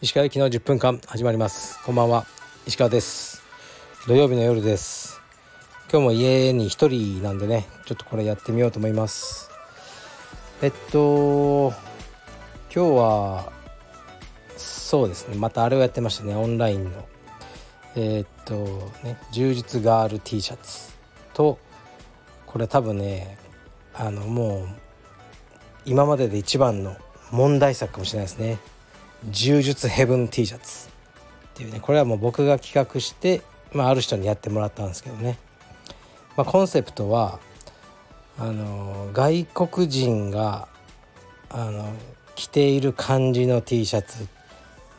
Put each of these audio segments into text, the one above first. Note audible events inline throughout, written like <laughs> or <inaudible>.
石川行きの10分間始まります。こんばんは。石川です。土曜日の夜です。今日も家に一人なんでね。ちょっとこれやってみようと思います。えっと今日はそうですね。またあれをやってましたね。オンラインの。えー、っとね。充実ガール T シャツとこれ多分ねあのもう今までで一番の問題作かもしれないですね。柔術ヘブン T シャツっていうねこれはもう僕が企画して、まあ、ある人にやってもらったんですけどね、まあ、コンセプトはあの外国人があの着ている感じの T シャツ。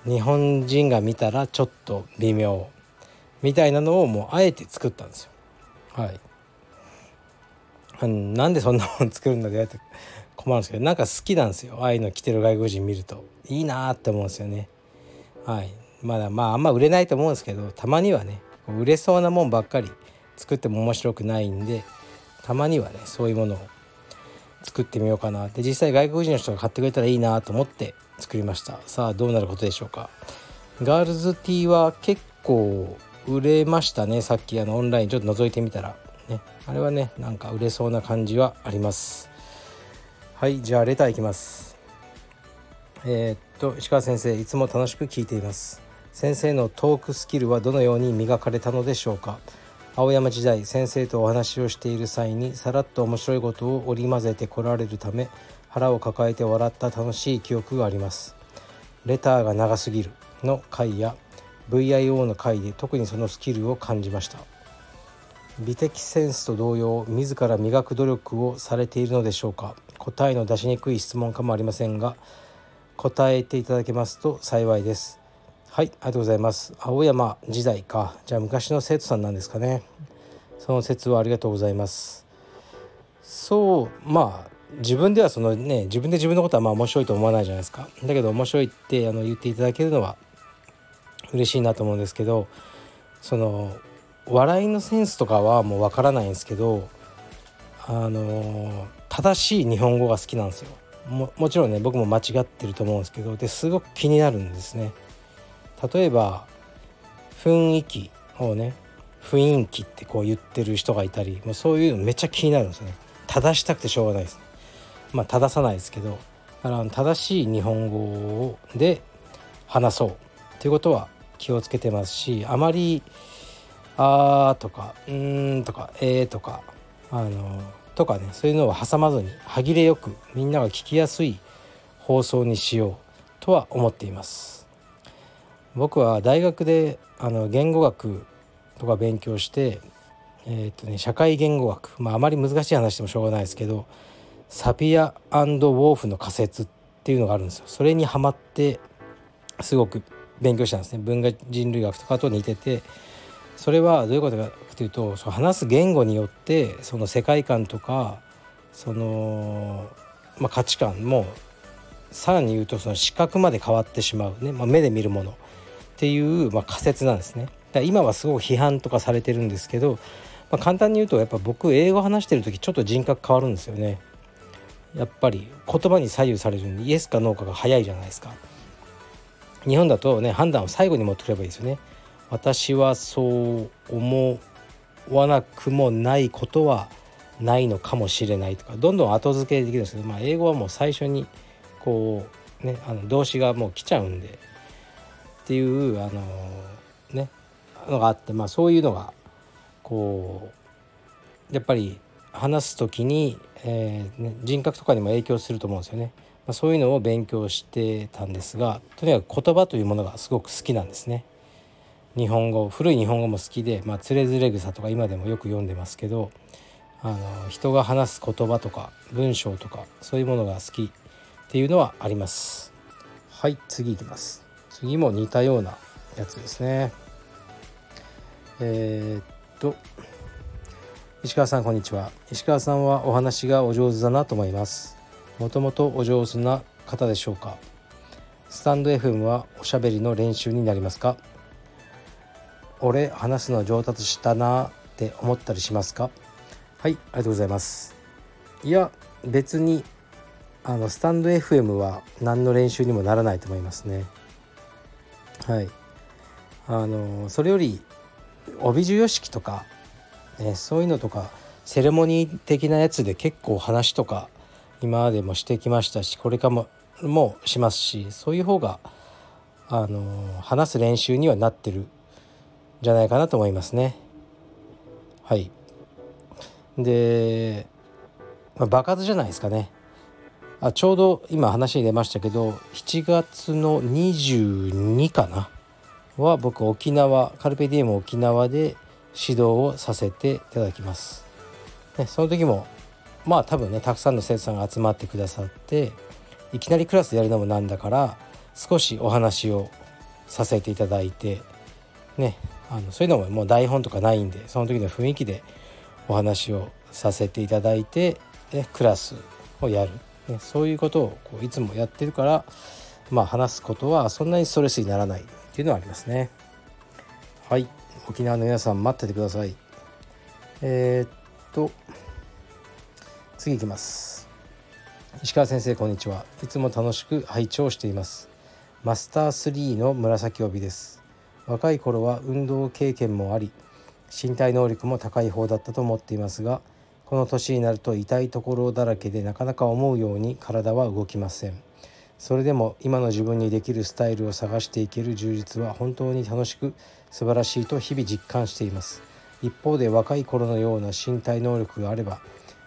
日本人が見たらちょっと微妙。みたいなのをもうあえて作ったんですよ。はい。なんでそんなもん作るんだって困るんですけどなんか好きなんですよ。ああいうの着てる外国人見ると。いいなって思うんですよね。はい。まだまああんま売れないと思うんですけどたまにはね売れそうなもんばっかり作っても面白くないんでたまにはねそういうものを作ってみようかなで実際外国人の人が買ってくれたらいいなと思って作りました。さあどうなることでしょうか。ガールズティーは結構売れましたね。さっきあのオンラインちょっと覗いてみたら。あれはねなんか売れそうな感じはあります。はいじゃあレターいきます。えー、っと石川先生いつも楽しく聞いています。先生のトークスキルはどのように磨かれたのでしょうか。青山時代先生とお話をしている際にさらっと面白いことを織り交ぜてこられるため腹を抱えて笑った楽しい記憶があります。レターが長すぎるの回や VIO の回で特にそのスキルを感じました。美的センスと同様自ら磨く努力をされているのでしょうか？答えの出しにくい質問かもありませんが答えていただけますと幸いです。はいありがとうございます。青山時代か。じゃあ昔の生徒さんなんですかね。その説はありがとうございます。そうまあ自分ではそのね自分で自分のことはまあ面白いと思わないじゃないですか。だけど面白いってあの言っていただけるのは嬉しいなと思うんですけどその笑いのセンスとかはもうわからないんですけどあの正しい日本語が好きなんですよ。ももちろんね僕も間違ってると思うんですけどですごく気になるんですね。例えば雰囲気をね雰囲気ってこう言ってる人がいたりもうそういうのめっちゃ気になるんですね。正したくてしょうがないです。ねまあ正さないですけどだから正しい日本語で話そうということは気をつけてますしあまり「あ」とか「うん」とか「えー」とかあのとかねそういうのを挟まずに歯切れよくみんなが聞きやすい放送にしようとは思っています僕は大学であの言語学とか勉強してえーとね、社会言語学、まあ、あまり難しい話でもしょうがないですけどサピアウォーフの仮説っていうのがあるんですよ。それにハマってすごく勉強したんですね文化人類学とかと似ててそれはどういうことかというとその話す言語によってその世界観とかその、まあ、価値観もさらに言うとその視覚まで変わってしまうね、まあ、目で見るものっていう、まあ、仮説なんですね。だ今はすごく批判とかされてるんですけど、まあ、簡単に言うとやっぱ僕英語話してる時ちょっと人格変わるんですよね。やっぱり言葉に左右されるんでイエスかノーかが早いじゃないですか。日本だとね判断を最後に持ってくればいいですよね。私はそう思わなくもないことはないのかもしれないとかどんどん後付けできるんですけど、まあ、英語はもう最初にこうねあの動詞がもう来ちゃうんでっていうあのねのがあって、まあ、そういうのがこうやっぱり話す時に、えーね、人格とかにも影響すると思うんですよね。まあ、そういうのを勉強してたんですがとにかく言葉というものがすごく好きなんですね。日本語古い日本語も好きで「まあ、つれづれ草」とか今でもよく読んでますけどあの人が話す言葉とか文章とかそういうものが好きっていうのはあります。はい次いきます。次も似たようなやつですね。えー、っと石川さんこんにちは石川さんはお話がお上手だなと思いますもともとお上手な方でしょうか？スタンド FM はおしゃべりの練習になりますか？俺話すの上達したなって思ったりしますか？はいありがとうございます。いや別にあのスタンド FM は何の練習にもならないと思いますね。はい。あのそれより帯授与式とか、ね、そういうのとかセレモニー的なやつで結構話とか今までもしてきましたしこれからももしますしそういう方があの話す練習にはなってるじゃないかなと思いますね。はいで、まあ、爆発じゃないですかね。あちょうど今話に出ましたけど7月の22かな？は僕沖縄カルペディエム沖縄で指導をさせていただきます。ね、その時もまあ多分ねたくさんの生徒さんが集まってくださっていきなりクラスでやるのもなんだから少しお話をさせていただいてねあのそういうのももう台本とかないんでその時の雰囲気でお話をさせていただいて、ね、クラスをやる、ね、そういうことをこういつもやってるからまあ話すことはそんなにストレスにならないっていうのはありますね。はい。沖縄の皆さん待っててください。えー、っと次いきます。石川先生こんにちは。いつも楽しく拝聴しています。マスター3の紫帯です。若い頃は運動経験もあり身体能力も高い方だったと思っていますがこの年になると痛いところだらけでなかなか思うように体は動きません。それでも今の自分にできるスタイルを探していける充実は本当に楽しく素晴らしいと日々実感しています。一方で若い頃のような身体能力があれば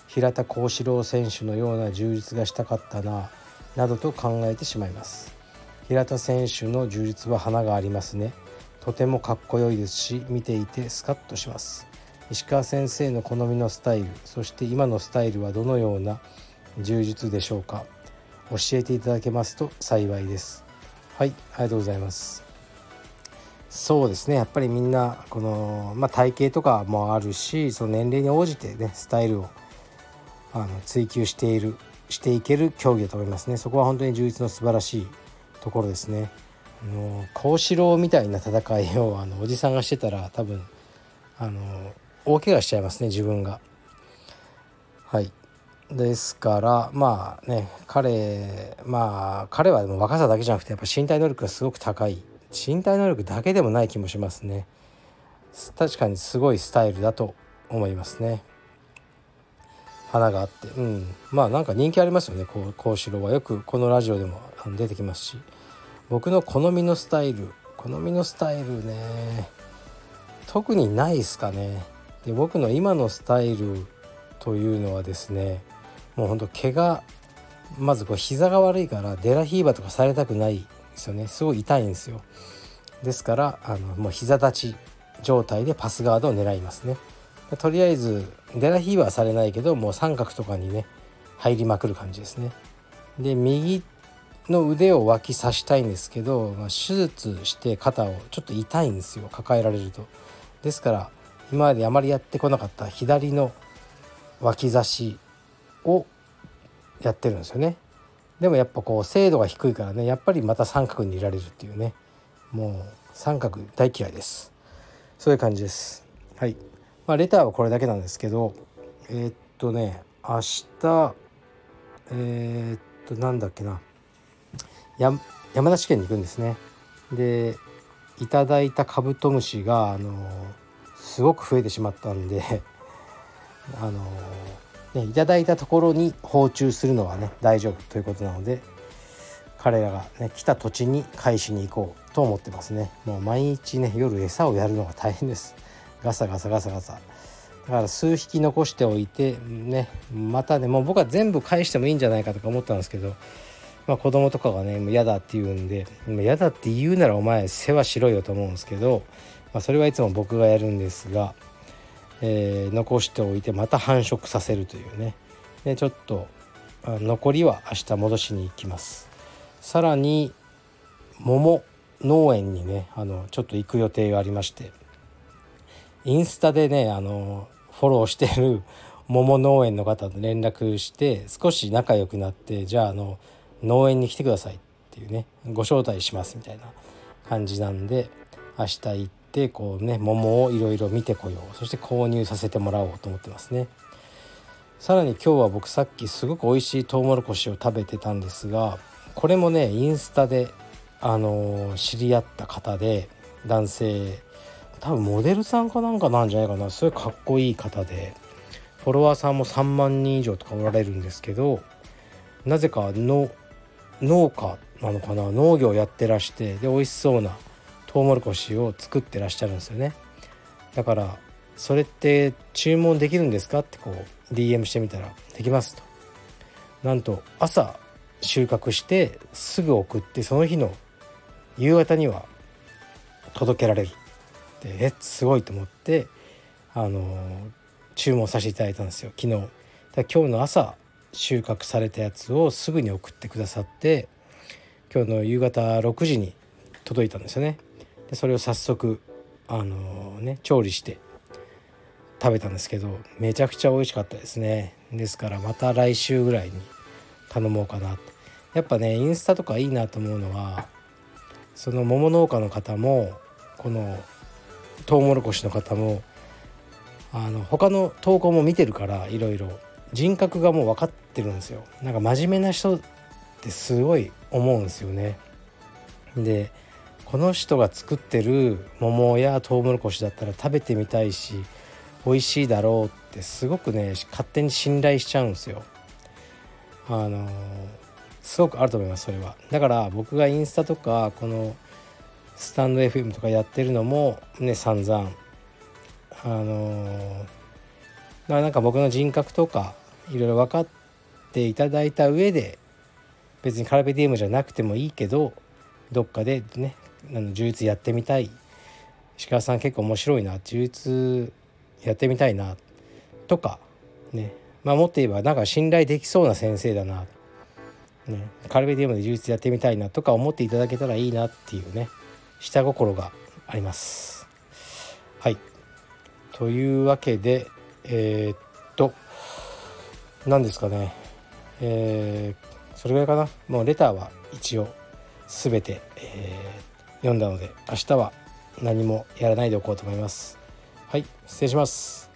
平田幸四郎選手のような充実がしたかったななどと考えてしまいます。平田選手の充実は花がありますね。とてもかっこよいです。し見ていてスカッとします。石川先生の好みのスタイルそして今のスタイルはどのような充実でしょうか。教えていただけますと幸いです。はいありがとうございます。そうですね。やっぱりみんなこの、まあ、体型とかもあるしその年齢に応じてねスタイルをあの追求しているしていける競技だと思いますね。そこは本当に充実の素晴らしいところですね。の幸四郎みたいな戦いをあのおじさんがしてたら多分あの大怪我しちゃいますね自分が。はい。ですからまあね彼まあ彼はでも若さだけじゃなくてやっぱ身体能力がすごく高い。身体能力だけでもない気もしますね。確かにすごいスタイルだと思いますね。花があって。うん。まあなんか人気ありますよね幸四郎は。よくこのラジオでも出てきますし。僕の好みのスタイル好みのスタイルね。特にないですかね。で僕の今のスタイルというのはですねもうほんと毛がまずこう膝が悪いからデラヒーバーとかされたくないですよね。すごい痛いんですよ。ですからあのもう膝立ち状態でパスガードを狙いますね。とりあえずデラヒーバーされないけどもう三角とかにね入りまくる感じですね。で右の腕を脇刺したいんですけど、まあ、手術して肩をちょっと痛いんですよ。抱えられると。ですから今まであまりやってこなかった左の脇差しをやってるんですよね。でもやっぱこう精度が低いからねやっぱりまた三角にいられるっていうね。もう三角大嫌いです。そういう感じです。はい。まあレターはこれだけなんですけどえー、っとね明日えー、っとなんだっけな。山梨県に行くんですね。でいただいたカブトムシがあのすごく増えてしまったんで <laughs> あのね、いただいたところに放虫するのはね大丈夫ということなので彼らが、ね、来た土地に返しに行こうと思ってますね。もう毎日ね夜餌をやるのが大変です。ガサガサガサガサ。だから数匹残しておいてねまたねもう僕は全部返してもいいんじゃないかとか思ったんですけどまあ子供とかがね嫌だって言うんで嫌だって言うならお前世話しろよと思うんですけど、まあ、それはいつも僕がやるんですがえー、残しておいてまた繁殖させるというね。でちょっと残りは明日戻しに行きます。さらに桃農園にねあのちょっと行く予定がありましてインスタでねあのフォローしてる桃農園の方と連絡して少し仲良くなってじゃああの農園に来てくださいっていうねご招待しますみたいな感じなんで明日行ってこうね桃をいろいろ見てこよう。そして購入させてもらおうと思ってますね。さらに今日は僕さっきすごく美味しいトウモロコシを食べてたんですがこれもねインスタであの知り合った方で男性多分モデルさんかなんかなんじゃないかな。すごいかっこいい方でフォロワーさんも3万人以上とかおられるんですけどなぜかの農家なのかな？農業やってらしてで美味しそうなトウモロコシを作ってらっしゃるんですよね。だからそれって注文できるんですか？ってこう DM してみたらできますと。なんと朝収穫してすぐ送ってその日の夕方には届けられる。でえすごいと思ってあの注文させていただいたんですよ。昨日。だ今日の朝収穫されたやつをすぐに送ってくださって今日の夕方6時に届いたんですよね。でそれを早速あのね調理して食べたんですけどめちゃくちゃ美味しかったですね。ですからまた来週ぐらいに頼もうかなって。やっぱねインスタとかいいなと思うのはその桃農家の方もこのトウモロコシの方もあの他の投稿も見てるからいろいろ人格がもう分かってるんですよ。なんか真面目な人ってすごい思うんですよね。でこの人が作ってる桃やトウモロコシだったら食べてみたいし美味しいだろうってすごくね勝手に信頼しちゃうんですよ。あのすごくあると思いますそれは。だから僕がインスタとかこのスタンド FM とかやってるのもね散々。あのなんか僕の人格とかいろいろ分かっていただいた上で別にカルペディウムじゃなくてもいいけどどっかでねあの充実やってみたい。石川さん結構面白いな充実やってみたいなとかね。まあもっと言えばなんか信頼できそうな先生だな、ね、カルベディウムで充実やってみたいなとか思っていただけたらいいなっていうね下心があります。はい。というわけでえー、っと何ですかね。えー、それぐらいかなもうレターは一応全て、えー、読んだので明日は何もやらないでおこうと思います。はい失礼します